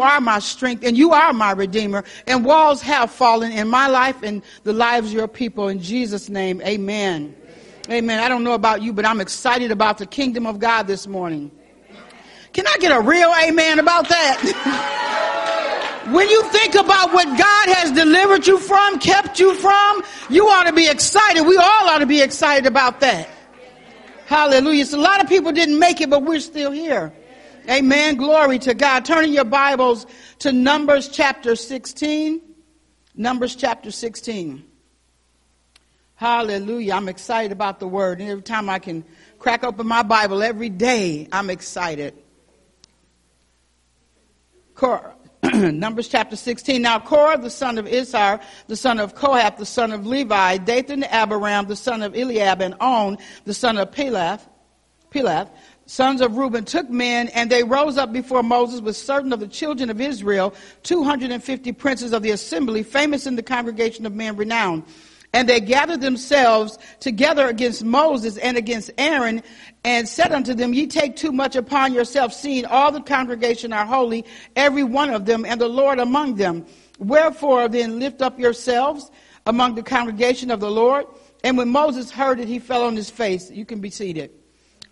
are my strength and you are my redeemer. And walls have fallen in my life and the lives of your people. In Jesus' name, amen. Amen. I don't know about you, but I'm excited about the kingdom of God this morning. Can I get a real amen about that? when you think about what God has delivered you from, kept you from, you ought to be excited. We all ought to be excited about that. Hallelujah. So a lot of people didn't make it, but we're still here. Amen. Glory to God. Turning your Bibles to Numbers chapter 16. Numbers chapter 16. Hallelujah. I'm excited about the word. And every time I can crack open my Bible every day, I'm excited. Cor- Numbers chapter 16. Now Korah, the son of Izhar, the son of Kohath, the son of Levi, Dathan Abiram, the son of Eliab, and On, the son of Peleth, Peleth, sons of Reuben took men, and they rose up before Moses with certain of the children of Israel, 250 princes of the assembly, famous in the congregation of men renowned. And they gathered themselves together against Moses and against Aaron, and said unto them, Ye take too much upon yourselves, seeing all the congregation are holy, every one of them, and the Lord among them. Wherefore then lift up yourselves among the congregation of the Lord. And when Moses heard it, he fell on his face. You can be seated.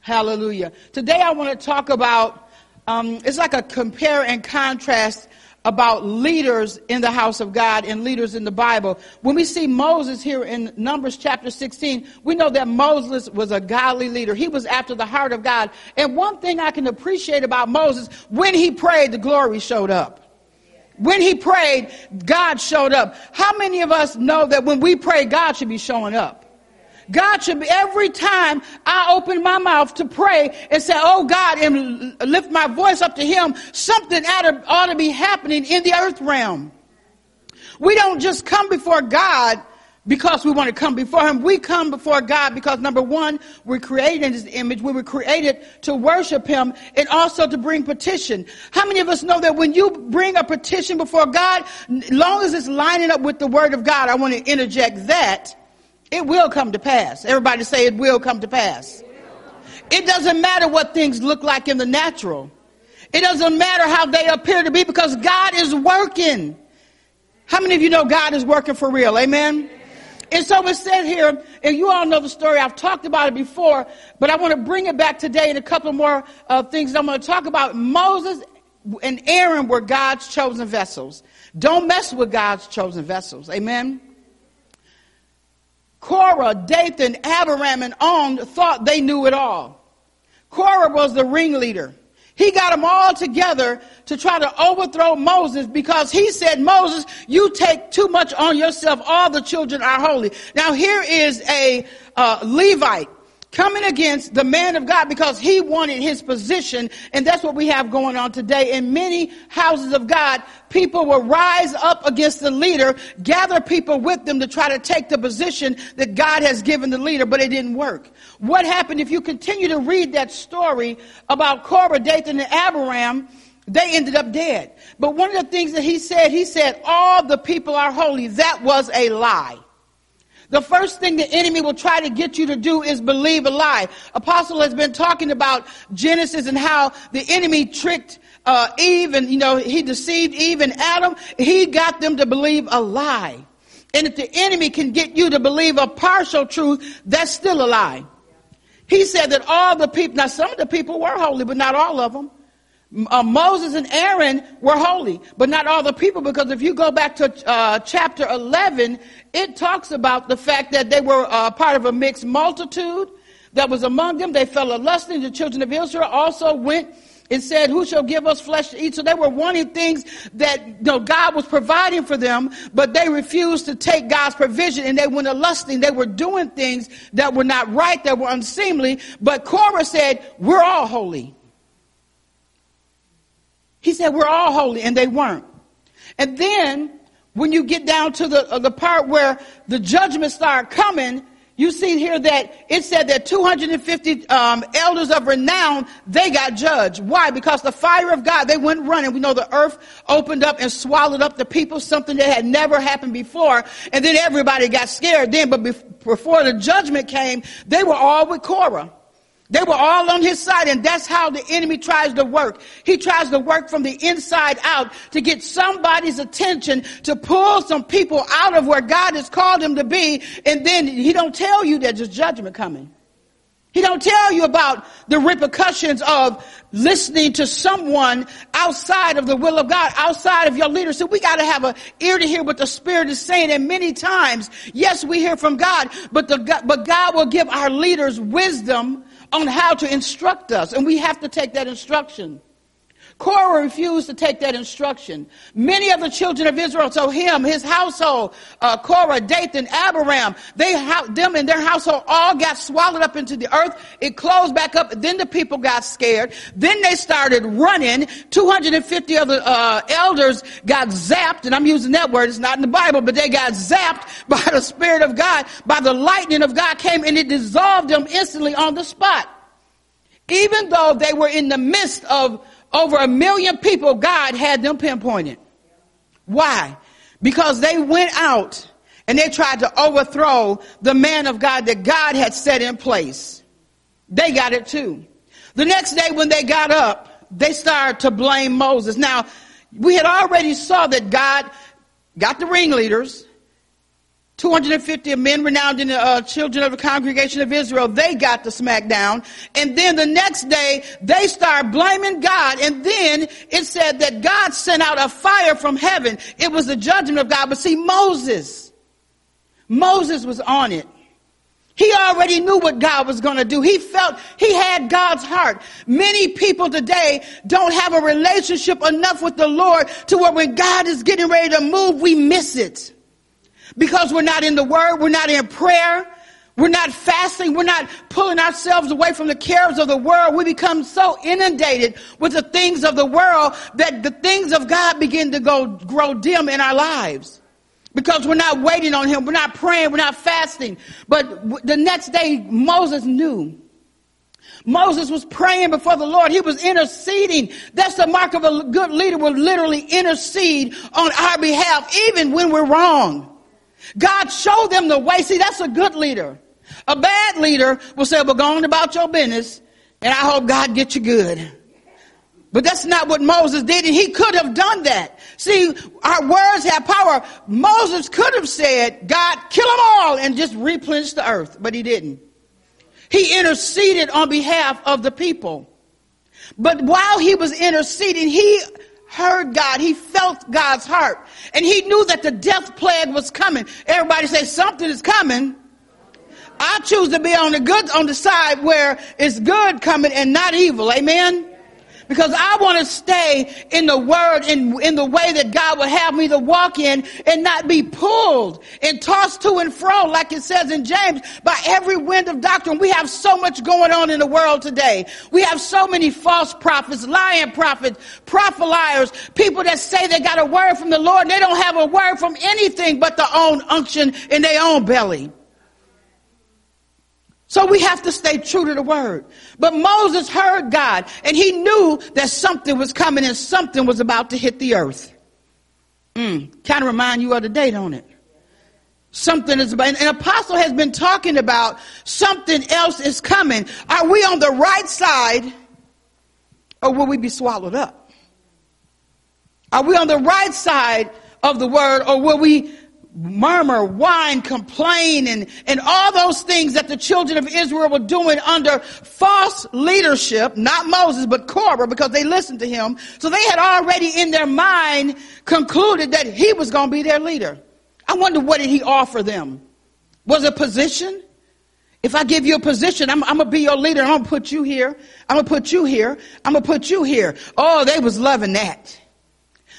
Hallelujah. Today I want to talk about, um, it's like a compare and contrast about leaders in the house of God and leaders in the Bible. When we see Moses here in Numbers chapter 16, we know that Moses was a godly leader. He was after the heart of God. And one thing I can appreciate about Moses, when he prayed, the glory showed up. When he prayed, God showed up. How many of us know that when we pray, God should be showing up? God should be, every time I open my mouth to pray and say, oh God, and lift my voice up to Him, something ought to, be happening in the earth realm. We don't just come before God because we want to come before Him. We come before God because number one, we're created in His image. We were created to worship Him and also to bring petition. How many of us know that when you bring a petition before God, long as it's lining up with the Word of God, I want to interject that it will come to pass. Everybody say it will come to pass. It doesn't matter what things look like in the natural. It doesn't matter how they appear to be because God is working. How many of you know God is working for real? Amen. And so it said here, and you all know the story. I've talked about it before, but I want to bring it back today in a couple more uh, things I'm going to talk about. Moses and Aaron were God's chosen vessels. Don't mess with God's chosen vessels. Amen. Korah, Dathan, Abiram, and On thought they knew it all. Korah was the ringleader. He got them all together to try to overthrow Moses because he said, Moses, you take too much on yourself. All the children are holy. Now here is a uh, Levite coming against the man of God because he wanted his position. And that's what we have going on today. In many houses of God, people will rise up against the leader, gather people with them to try to take the position that God has given the leader, but it didn't work. What happened if you continue to read that story about Korah, Dathan, and Abiram? They ended up dead. But one of the things that he said, he said, all the people are holy. That was a lie. The first thing the enemy will try to get you to do is believe a lie. Apostle has been talking about Genesis and how the enemy tricked uh, Eve and, you know, he deceived Eve and Adam. He got them to believe a lie. And if the enemy can get you to believe a partial truth, that's still a lie. He said that all the people, now some of the people were holy, but not all of them uh, Moses and Aaron were holy, but not all the people, because if you go back to uh, chapter 11, it talks about the fact that they were uh, part of a mixed multitude that was among them. They fell a lusting. The children of Israel also went and said, Who shall give us flesh to eat? So they were wanting things that you know, God was providing for them, but they refused to take God's provision and they went a lusting. They were doing things that were not right, that were unseemly. But Korah said, We're all holy. He said, We're all holy, and they weren't. And then, when you get down to the, uh, the part where the judgment start coming, you see here that it said that 250 um, elders of renown they got judged. Why? Because the fire of God they went running. We know the earth opened up and swallowed up the people, something that had never happened before. And then everybody got scared. Then, but before the judgment came, they were all with Korah. They were all on his side, and that's how the enemy tries to work. He tries to work from the inside out to get somebody's attention, to pull some people out of where God has called them to be, and then he don't tell you that there's judgment coming. He don't tell you about the repercussions of listening to someone outside of the will of God, outside of your leader. So we got to have an ear to hear what the Spirit is saying. And many times, yes, we hear from God, but the, but God will give our leaders wisdom on how to instruct us, and we have to take that instruction. Korah refused to take that instruction. Many of the children of Israel, so him, his household, uh, Korah, Dathan, Abiram, they, them and their household all got swallowed up into the earth. It closed back up. Then the people got scared. Then they started running. 250 of the uh, elders got zapped, and I'm using that word. It's not in the Bible, but they got zapped by the Spirit of God, by the lightning of God came, and it dissolved them instantly on the spot. Even though they were in the midst of over a million people, God had them pinpointed. Why? Because they went out and they tried to overthrow the man of God that God had set in place. They got it too. The next day when they got up, they started to blame Moses. Now, we had already saw that God got the ringleaders 250 men renowned in the uh, children of the congregation of Israel, they got the smackdown. And then the next day, they start blaming God. And then it said that God sent out a fire from heaven. It was the judgment of God. But see, Moses, Moses was on it. He already knew what God was going to do. He felt he had God's heart. Many people today don't have a relationship enough with the Lord to where when God is getting ready to move, we miss it because we're not in the word, we're not in prayer, we're not fasting, we're not pulling ourselves away from the cares of the world. We become so inundated with the things of the world that the things of God begin to go grow dim in our lives. Because we're not waiting on him, we're not praying, we're not fasting. But the next day, Moses knew. Moses was praying before the Lord. He was interceding. That's the mark of a good leader will literally intercede on our behalf, even when we're wrong. God showed them the way. See, that's a good leader. A bad leader will say, well, go on about your business and I hope God gets you good. But that's not what Moses did, and he could have done that. See, our words have power. Moses could have said, God, kill them all and just replenish the earth, but he didn't. He interceded on behalf of the people. But while he was interceding, he heard God. He felt God's heart. And he knew that the death plague was coming. Everybody say something is coming. I choose to be on the good, on the side where it's good coming and not evil. Amen because I want to stay in the word in, in the way that God would have me to walk in and not be pulled and tossed to and fro like it says in James by every wind of doctrine. We have so much going on in the world today. We have so many false prophets, lying prophets, prophet liars, people that say they got a word from the Lord and they don't have a word from anything but their own unction in their own belly. So we have to stay true to the word. But Moses heard God and he knew that something was coming and something was about to hit the earth. Mm, kind of remind you of the date on it. Something is about, an apostle has been talking about something else is coming. Are we on the right side or will we be swallowed up? Are we on the right side of the word or will we murmur, whine, complain, and, and all those things that the children of Israel were doing under false leadership, not Moses, but Korah, because they listened to him. So they had already in their mind concluded that he was going to be their leader. I wonder what did he offer them? Was a position? If I give you a position, I'm, I'm gonna be your leader. I'm gonna put you here. I'm gonna put you here. I'm gonna put you here. Oh, they was loving that.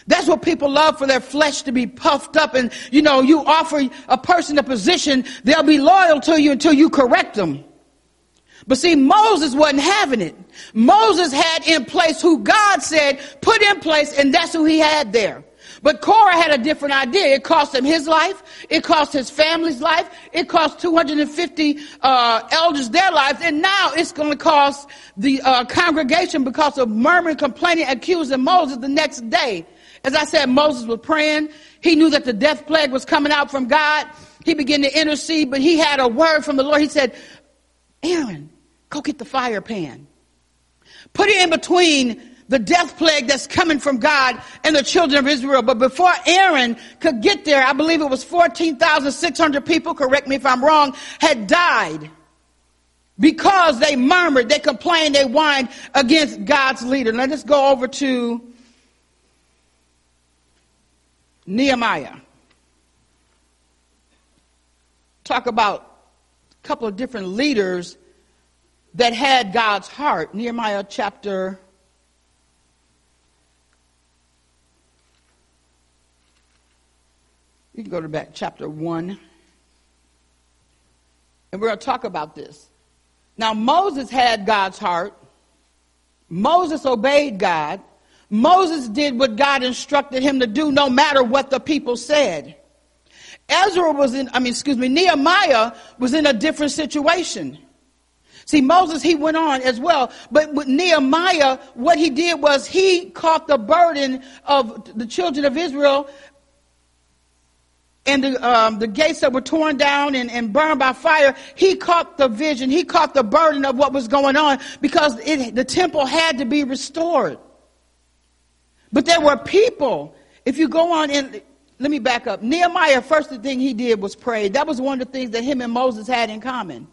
That's what people love for their flesh to be puffed up. And, you know, you offer a person a position, they'll be loyal to you until you correct them. But see, Moses wasn't having it. Moses had in place who God said put in place, and that's who he had there. But Korah had a different idea. It cost him his life. It cost his family's life. It cost 250 uh, elders their lives. And now it's going to cost the uh, congregation because of murmuring, complaining, accusing Moses the next day. As I said, Moses was praying. He knew that the death plague was coming out from God. He began to intercede, but he had a word from the Lord. He said, Aaron, Go get the fire pan. Put it in between the death plague that's coming from God and the children of Israel. But before Aaron could get there, I believe it was 14,600 people, correct me if I'm wrong, had died because they murmured, they complained, they whined against God's leader. Now Let us go over to Nehemiah. Talk about a couple of different leaders that had God's heart. Nehemiah chapter You can go to back chapter 1. And we're going to talk about this. Now, Moses had God's heart. Moses obeyed God. Moses did what God instructed him to do no matter what the people said. Ezra was in, I mean, excuse me, Nehemiah was in a different situation. See, Moses, he went on as well. But with Nehemiah, what he did was he caught the burden of the children of Israel and the, um, the gates that were torn down and, and burned by fire, he caught the vision, he caught the burden of what was going on because it, the temple had to be restored. But there were people, if you go on and let me back up. Nehemiah, first thing he did was pray. That was one of the things that him and Moses had in common.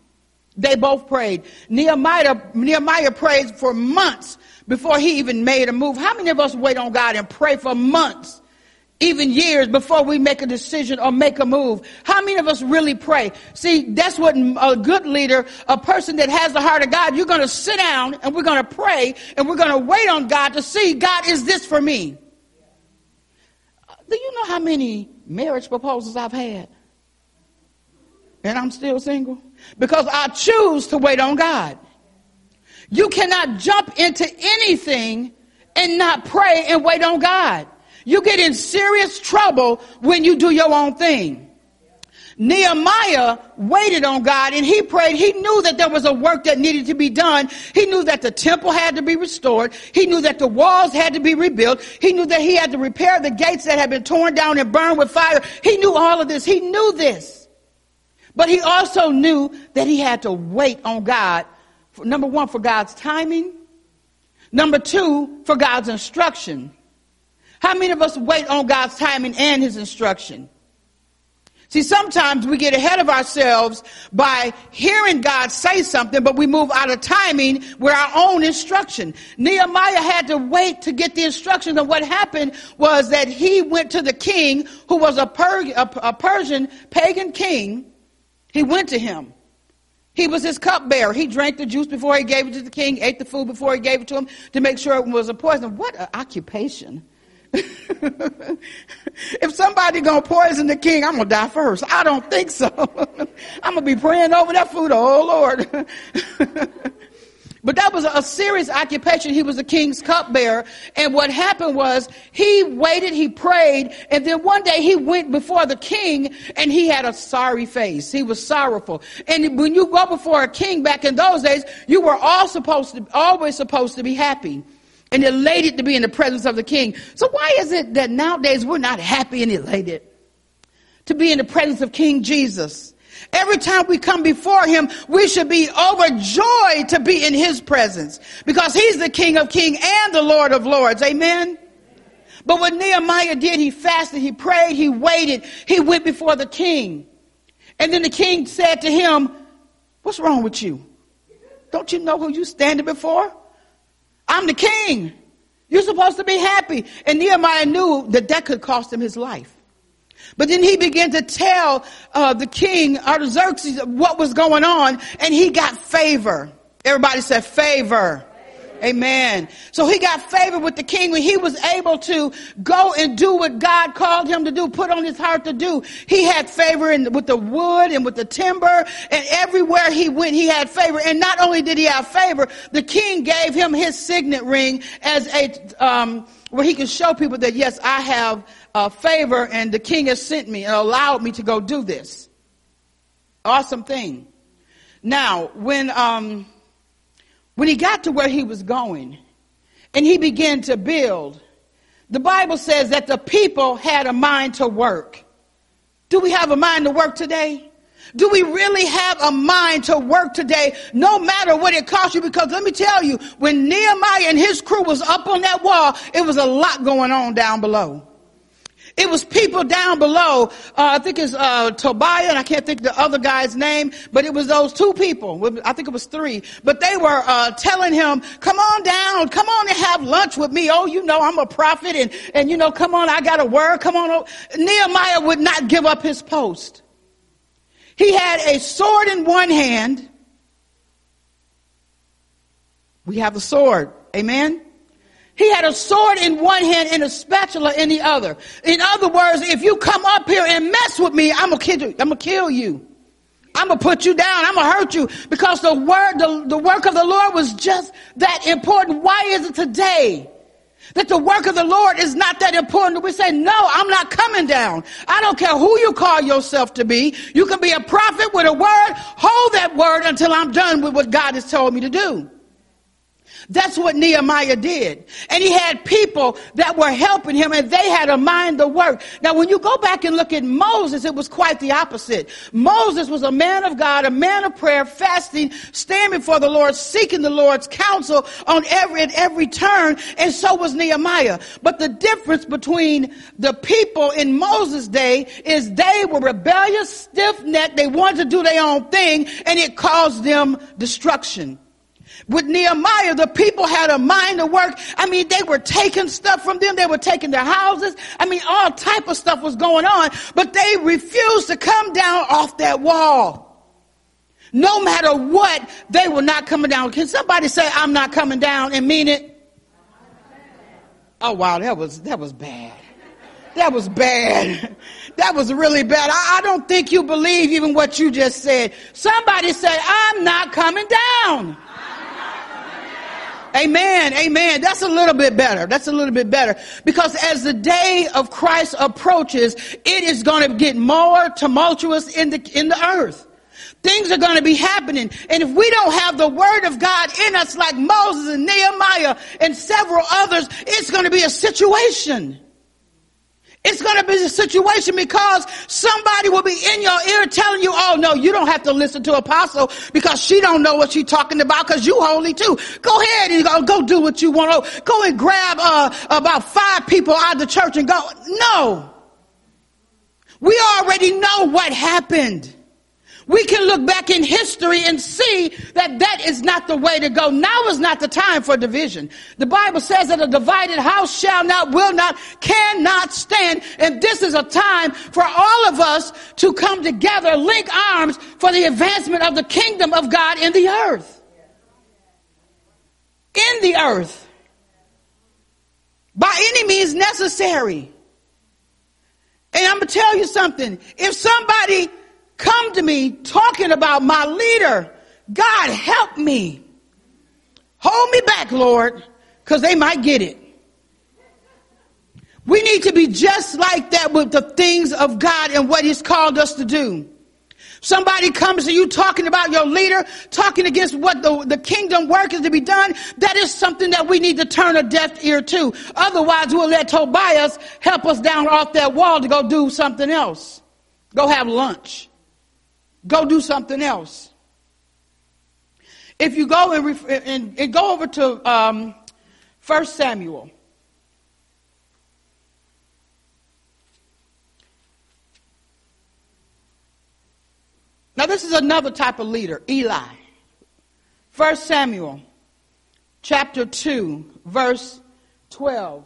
They both prayed. Nehemiah, Nehemiah prayed for months before he even made a move. How many of us wait on God and pray for months even years before we make a decision or make a move. How many of us really pray? See, that's what a good leader, a person that has the heart of God, you're going to sit down and we're going to pray and we're going to wait on God to see, God, is this for me? Do you know how many marriage proposals I've had? And I'm still single? Because I choose to wait on God. You cannot jump into anything and not pray and wait on God. You get in serious trouble when you do your own thing. Nehemiah waited on God and he prayed. He knew that there was a work that needed to be done. He knew that the temple had to be restored. He knew that the walls had to be rebuilt. He knew that he had to repair the gates that had been torn down and burned with fire. He knew all of this. He knew this. But he also knew that he had to wait on God. For, number one, for God's timing. Number two, for God's instruction. How many of us wait on God's timing and his instruction? See, sometimes we get ahead of ourselves by hearing God say something, but we move out of timing with our own instruction. Nehemiah had to wait to get the instruction, and what happened was that he went to the king, who was a, per- a, a Persian pagan king. He went to him. He was his cupbearer. He drank the juice before he gave it to the king, ate the food before he gave it to him to make sure it was a poison. What an occupation. If somebody gonna poison the king, I'm gonna die first. I don't think so. I'm gonna be praying over that food. Oh Lord. but that was a serious occupation. He was the king's cupbearer. And what happened was he waited, he prayed, and then one day he went before the king and he had a sorry face. He was sorrowful. And when you go before a king back in those days, you were all supposed to, always supposed to be happy and elated to be in the presence of the king. So why is it that nowadays we're not happy and elated to be in the presence of King Jesus? Every time we come before him, we should be overjoyed to be in his presence because he's the King of kings and the Lord of lords. Amen. But what Nehemiah did, he fasted, he prayed, he waited, he went before the king. And then the king said to him, what's wrong with you? Don't you know who you're standing before? I'm the king. You're supposed to be happy. And Nehemiah knew that that could cost him his life. But then he began to tell uh, the king Artaxerxes what was going on, and he got favor. Everybody said favor. Amen. So he got favor with the king when he was able to go and do what God called him to do, put on his heart to do. He had favor in, with the wood and with the timber and everywhere he went, he had favor. And not only did he have favor, the king gave him his signet ring as a, um, where he could show people that yes, I have a favor and the king has sent me and allowed me to go do this. Awesome thing. Now, when, um, when he got to where he was going and he began to build, the Bible says that the people had a mind to work. Do we have a mind to work today? Do we really have a mind to work today, no matter what it costs you? Because let me tell you, when Nehemiah and his crew was up on that wall, it was a lot going on down below. It was people down below. Uh, I think it's uh, Tobiah, and I can't think the other guy's name, but it was those two people. I think it was three. But they were uh, telling him, "Come on down, come on and have lunch with me. Oh, you know I'm a prophet, and and you know, come on, I got a word. Come on." Nehemiah would not give up his post. He had a sword in one hand. We have a sword. Amen. He had a sword in one hand and a spatula in the other. In other words, if you come up here and mess with me, I'm gonna kill you. I'm gonna put you down. I'm gonna hurt you because the word, the, the work of the Lord was just that important. Why is it today that the work of the Lord is not that important? We say, no, I'm not coming down. I don't care who you call yourself to be. You can be a prophet with a word. Hold that word until I'm done with what God has told me to do. That's what Nehemiah did. And he had people that were helping him and they had a mind to work. Now, when you go back and look at Moses, it was quite the opposite. Moses was a man of God, a man of prayer, fasting, standing before the Lord, seeking the Lord's counsel on every, at every turn. And so was Nehemiah. But the difference between the people in Moses' day is they were rebellious, stiff-necked. They wanted to do their own thing and it caused them destruction. With Nehemiah, the people had a mind to work. I mean, they were taking stuff from them. They were taking their houses. I mean, all type of stuff was going on, but they refused to come down off that wall. No matter what, they were not coming down. Can somebody say, I'm not coming down and mean it? Oh wow, that was, that was bad. That was bad. That was really bad. I, I don't think you believe even what you just said. Somebody say, I'm not coming down. Amen. Amen. That's a little bit better. That's a little bit better. Because as the day of Christ approaches, it is going to get more tumultuous in the, in the earth. Things are going to be happening. And if we don't have the word of God in us like Moses and Nehemiah and several others, it's going to be a situation. It's going to be a situation because somebody will be in your ear telling you, oh no, you don't have to listen to apostle because she don't know what she's talking about because you holy too. Go ahead and go, go do what you want. Go and grab uh, about five people out of the church and go. No. We already know what happened. We can look back in history and see that that is not the way to go. Now is not the time for division. The Bible says that a divided house shall not, will not, cannot stand. And this is a time for all of us to come together, link arms for the advancement of the kingdom of God in the earth. In the earth. By any means necessary. And I'm going to tell you something. If somebody come to me talking about my leader. God help me. Hold me back, Lord, because they might get it. We need to be just like that with the things of God and what He's called us to do. Somebody comes to you talking about your leader, talking against what the, the kingdom work is to be done. That is something that we need to turn a deaf ear to. Otherwise, we'll let Tobias help us down off that wall to go do something else. Go have lunch. Go do something else. If you go and, ref- and, and go over to um, 1 Samuel. Now, this is another type of leader, Eli. 1 Samuel chapter 2, verse 12.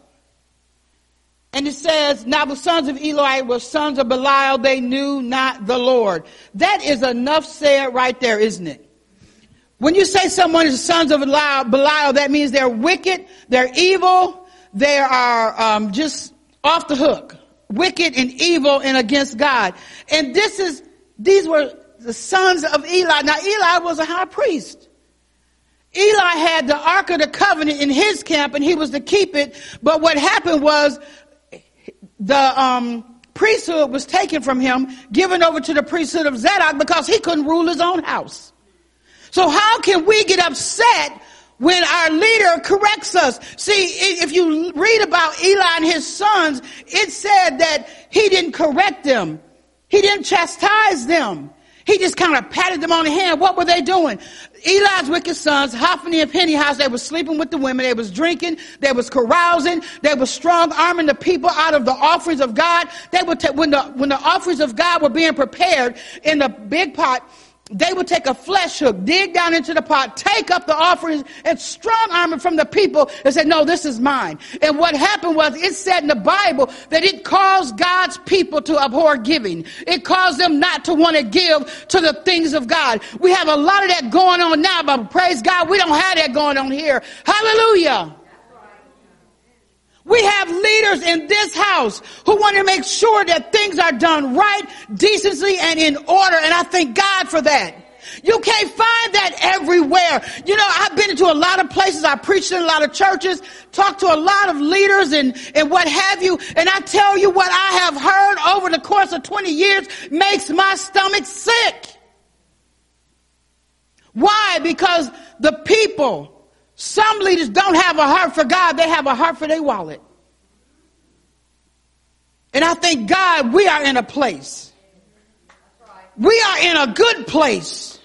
And it says, Now the sons of Eli were sons of Belial, they knew not the Lord. That is enough said right there, isn't it? When you say someone is sons of Belial, Belial that means they're wicked, they're evil, they are um, just off the hook, wicked and evil and against God. And this is, these were the sons of Eli. Now Eli was a high priest. Eli had the Ark of the Covenant in his camp and he was to keep it. But what happened was the um, priesthood was taken from him, given over to the priesthood of Zadok because he couldn't rule his own house. So how can we get upset when our leader corrects us? See, if you read about Eli and his sons, it said that he didn't correct them. He didn't chastise them. He just kind of patted them on the hand. What were they doing? Eli's wicked sons, Hophni and Phinehas, they were sleeping with the women. They was drinking. They was carousing. They was strong arming the people out of the offerings of God. They would take, when the, when the offerings of God were being prepared in the big pot, they would take a flesh hook, dig down into the pot, take up the offerings, and strong arm it from the people and say, No, this is mine. And what happened was it said in the Bible that it caused God's people to abhor giving. It caused them not to want to give to the things of God. We have a lot of that going on now, but praise God, we don't have that going on here. Hallelujah. We have leaders in this house who want to make sure that things are done right, decently, and in order. And I thank God for that. You can't find that everywhere. You know, I've been into a lot of places. I preached in a lot of churches, talked to a lot of leaders and, and what have you. And I tell you what I have heard over the course of 20 years makes my stomach sick. Why? Because the people some leaders don't have a heart for God, they have a heart for their wallet. And I thank God we are in a place. We are in a good place.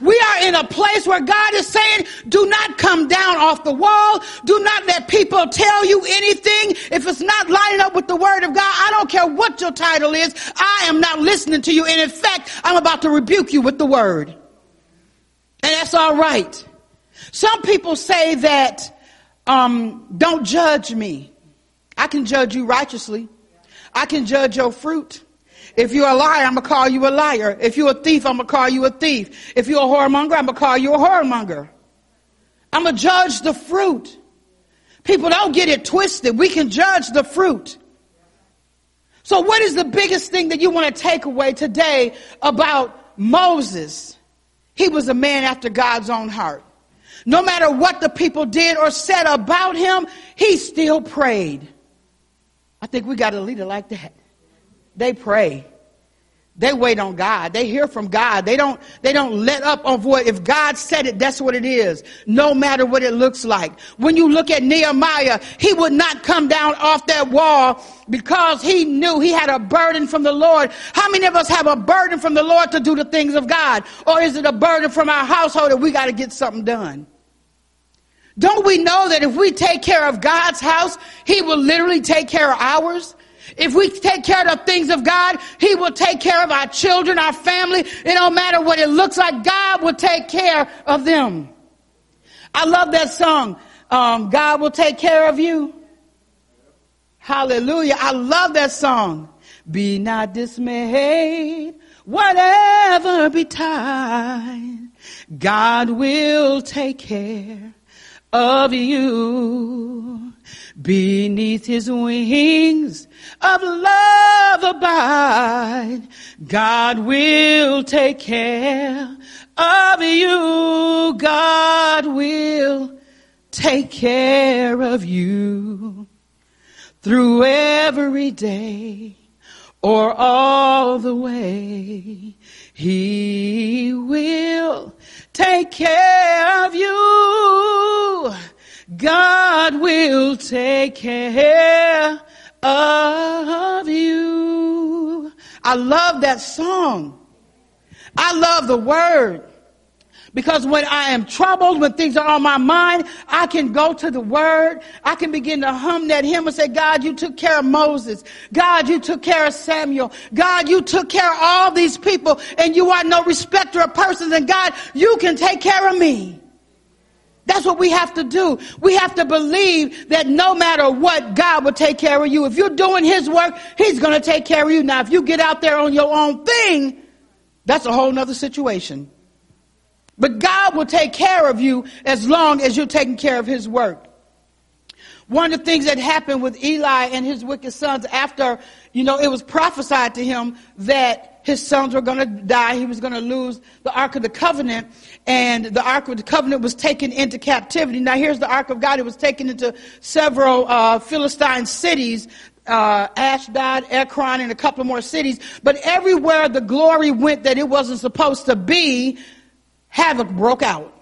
We are in a place where God is saying, do not come down off the wall. Do not let people tell you anything. If it's not lining up with the word of God, I don't care what your title is. I am not listening to you. And in fact, I'm about to rebuke you with the word. And that's all right. Some people say that, um, don't judge me. I can judge you righteously. I can judge your fruit. If you're a liar, I'm gonna call you a liar. If you're a thief, I'm gonna call you a thief. If you're a whoremonger, I'm gonna call you a whoremonger. I'm gonna judge the fruit. People don't get it twisted. We can judge the fruit. So what is the biggest thing that you want to take away today about Moses? He was a man after God's own heart. No matter what the people did or said about him, he still prayed. I think we got a leader like that. They pray. They wait on God. They hear from God. They don't, they don't let up on what, if God said it, that's what it is. No matter what it looks like. When you look at Nehemiah, he would not come down off that wall because he knew he had a burden from the Lord. How many of us have a burden from the Lord to do the things of God? Or is it a burden from our household that we got to get something done? Don't we know that if we take care of God's house, He will literally take care of ours? If we take care of the things of God, He will take care of our children, our family. It don't matter what it looks like, God will take care of them. I love that song. Um, God will take care of you. Hallelujah. I love that song. Be not dismayed, whatever betide, God will take care of you. Beneath his wings of love abide. God will take care of you. God will take care of you through every day or all the way. He will take care of you. God will take care of you. I love that song. I love the word. Because when I am troubled, when things are on my mind, I can go to the word. I can begin to hum that hymn and say, God, you took care of Moses. God, you took care of Samuel. God, you took care of all these people and you are no respecter of persons. And God, you can take care of me. That's what we have to do. We have to believe that no matter what, God will take care of you. If you're doing His work, He's going to take care of you. Now, if you get out there on your own thing, that's a whole nother situation. But God will take care of you as long as you're taking care of his work. One of the things that happened with Eli and his wicked sons after, you know, it was prophesied to him that his sons were going to die. He was going to lose the Ark of the Covenant. And the Ark of the Covenant was taken into captivity. Now here's the Ark of God. It was taken into several uh, Philistine cities uh, Ashdod, Ekron, and a couple more cities. But everywhere the glory went that it wasn't supposed to be, havoc broke out.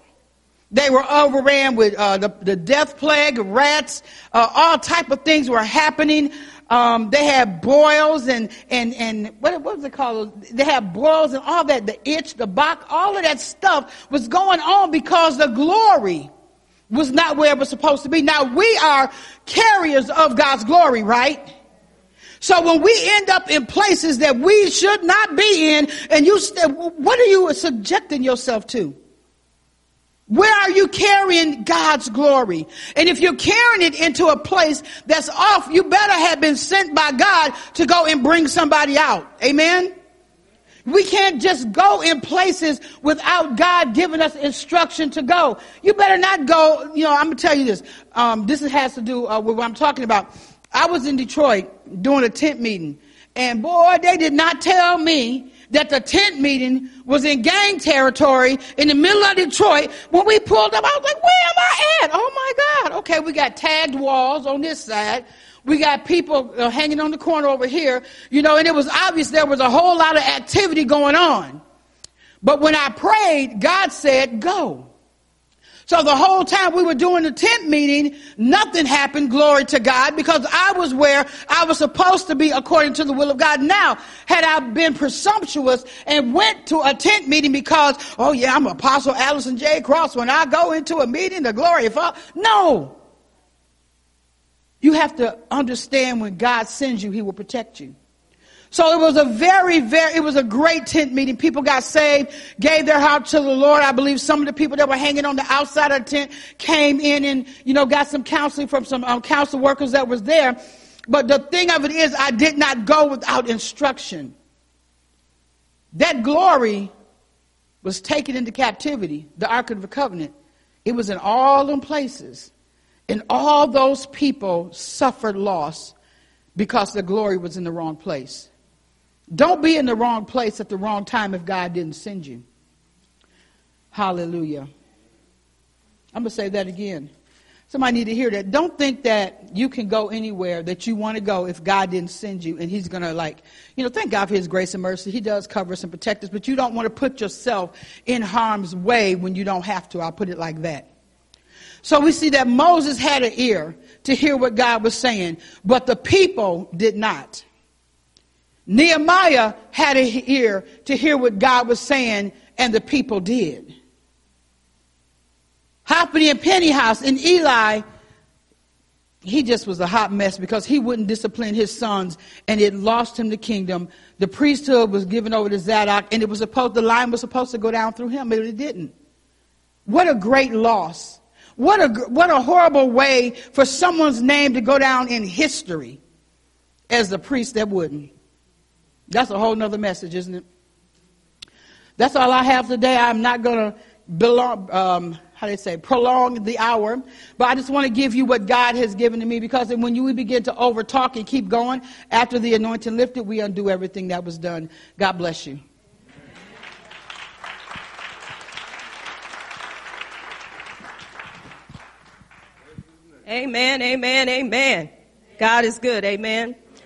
They were overran with uh, the, the death plague, rats, uh, all type of things were happening. Um, they had boils and, and, and what, what was it called? They had boils and all that, the itch, the box, all of that stuff was going on because the glory was not where it was supposed to be. Now we are carriers of God's glory, right? So when we end up in places that we should not be in, and you, what are you subjecting yourself to? Where are you carrying God's glory? And if you're carrying it into a place that's off, you better have been sent by God to go and bring somebody out. Amen? We can't just go in places without God giving us instruction to go. You better not go, you know, I'm going to tell you this. Um, this has to do uh, with what I'm talking about. I was in Detroit doing a tent meeting, and boy, they did not tell me that the tent meeting was in gang territory in the middle of Detroit. When we pulled up, I was like, where am I at? Oh my God. Okay, we got tagged walls on this side. We got people uh, hanging on the corner over here, you know, and it was obvious there was a whole lot of activity going on. But when I prayed, God said, go. So the whole time we were doing the tent meeting, nothing happened, glory to God, because I was where I was supposed to be according to the will of God. Now, had I been presumptuous and went to a tent meeting because, oh yeah, I'm Apostle Allison J. Cross, when I go into a meeting, the glory of God. No. You have to understand when God sends you, He will protect you. So it was a very, very, it was a great tent meeting. People got saved, gave their heart to the Lord. I believe some of the people that were hanging on the outside of the tent came in and, you know, got some counseling from some um, council workers that was there. But the thing of it is, I did not go without instruction. That glory was taken into captivity, the Ark of the Covenant. It was in all them places. And all those people suffered loss because the glory was in the wrong place. Don't be in the wrong place at the wrong time if God didn't send you. Hallelujah. I'm going to say that again. Somebody need to hear that. Don't think that you can go anywhere that you want to go if God didn't send you and he's going to like, you know, thank God for his grace and mercy. He does cover us and protect us, but you don't want to put yourself in harm's way when you don't have to. I'll put it like that. So we see that Moses had an ear to hear what God was saying, but the people did not. Nehemiah had an ear to hear what God was saying, and the people did. Hophni and Phinehas and Eli, he just was a hot mess because he wouldn't discipline his sons, and it lost him the kingdom. The priesthood was given over to Zadok, and it was supposed the line was supposed to go down through him, but it didn't. What a great loss! What a what a horrible way for someone's name to go down in history as the priest that wouldn't. That's a whole nother message, isn't it? That's all I have today. I'm not going to belong, um, how do they say, prolong the hour. But I just want to give you what God has given to me because when you begin to over talk and keep going, after the anointing lifted, we undo everything that was done. God bless you. Amen, amen, amen. God is good. Amen.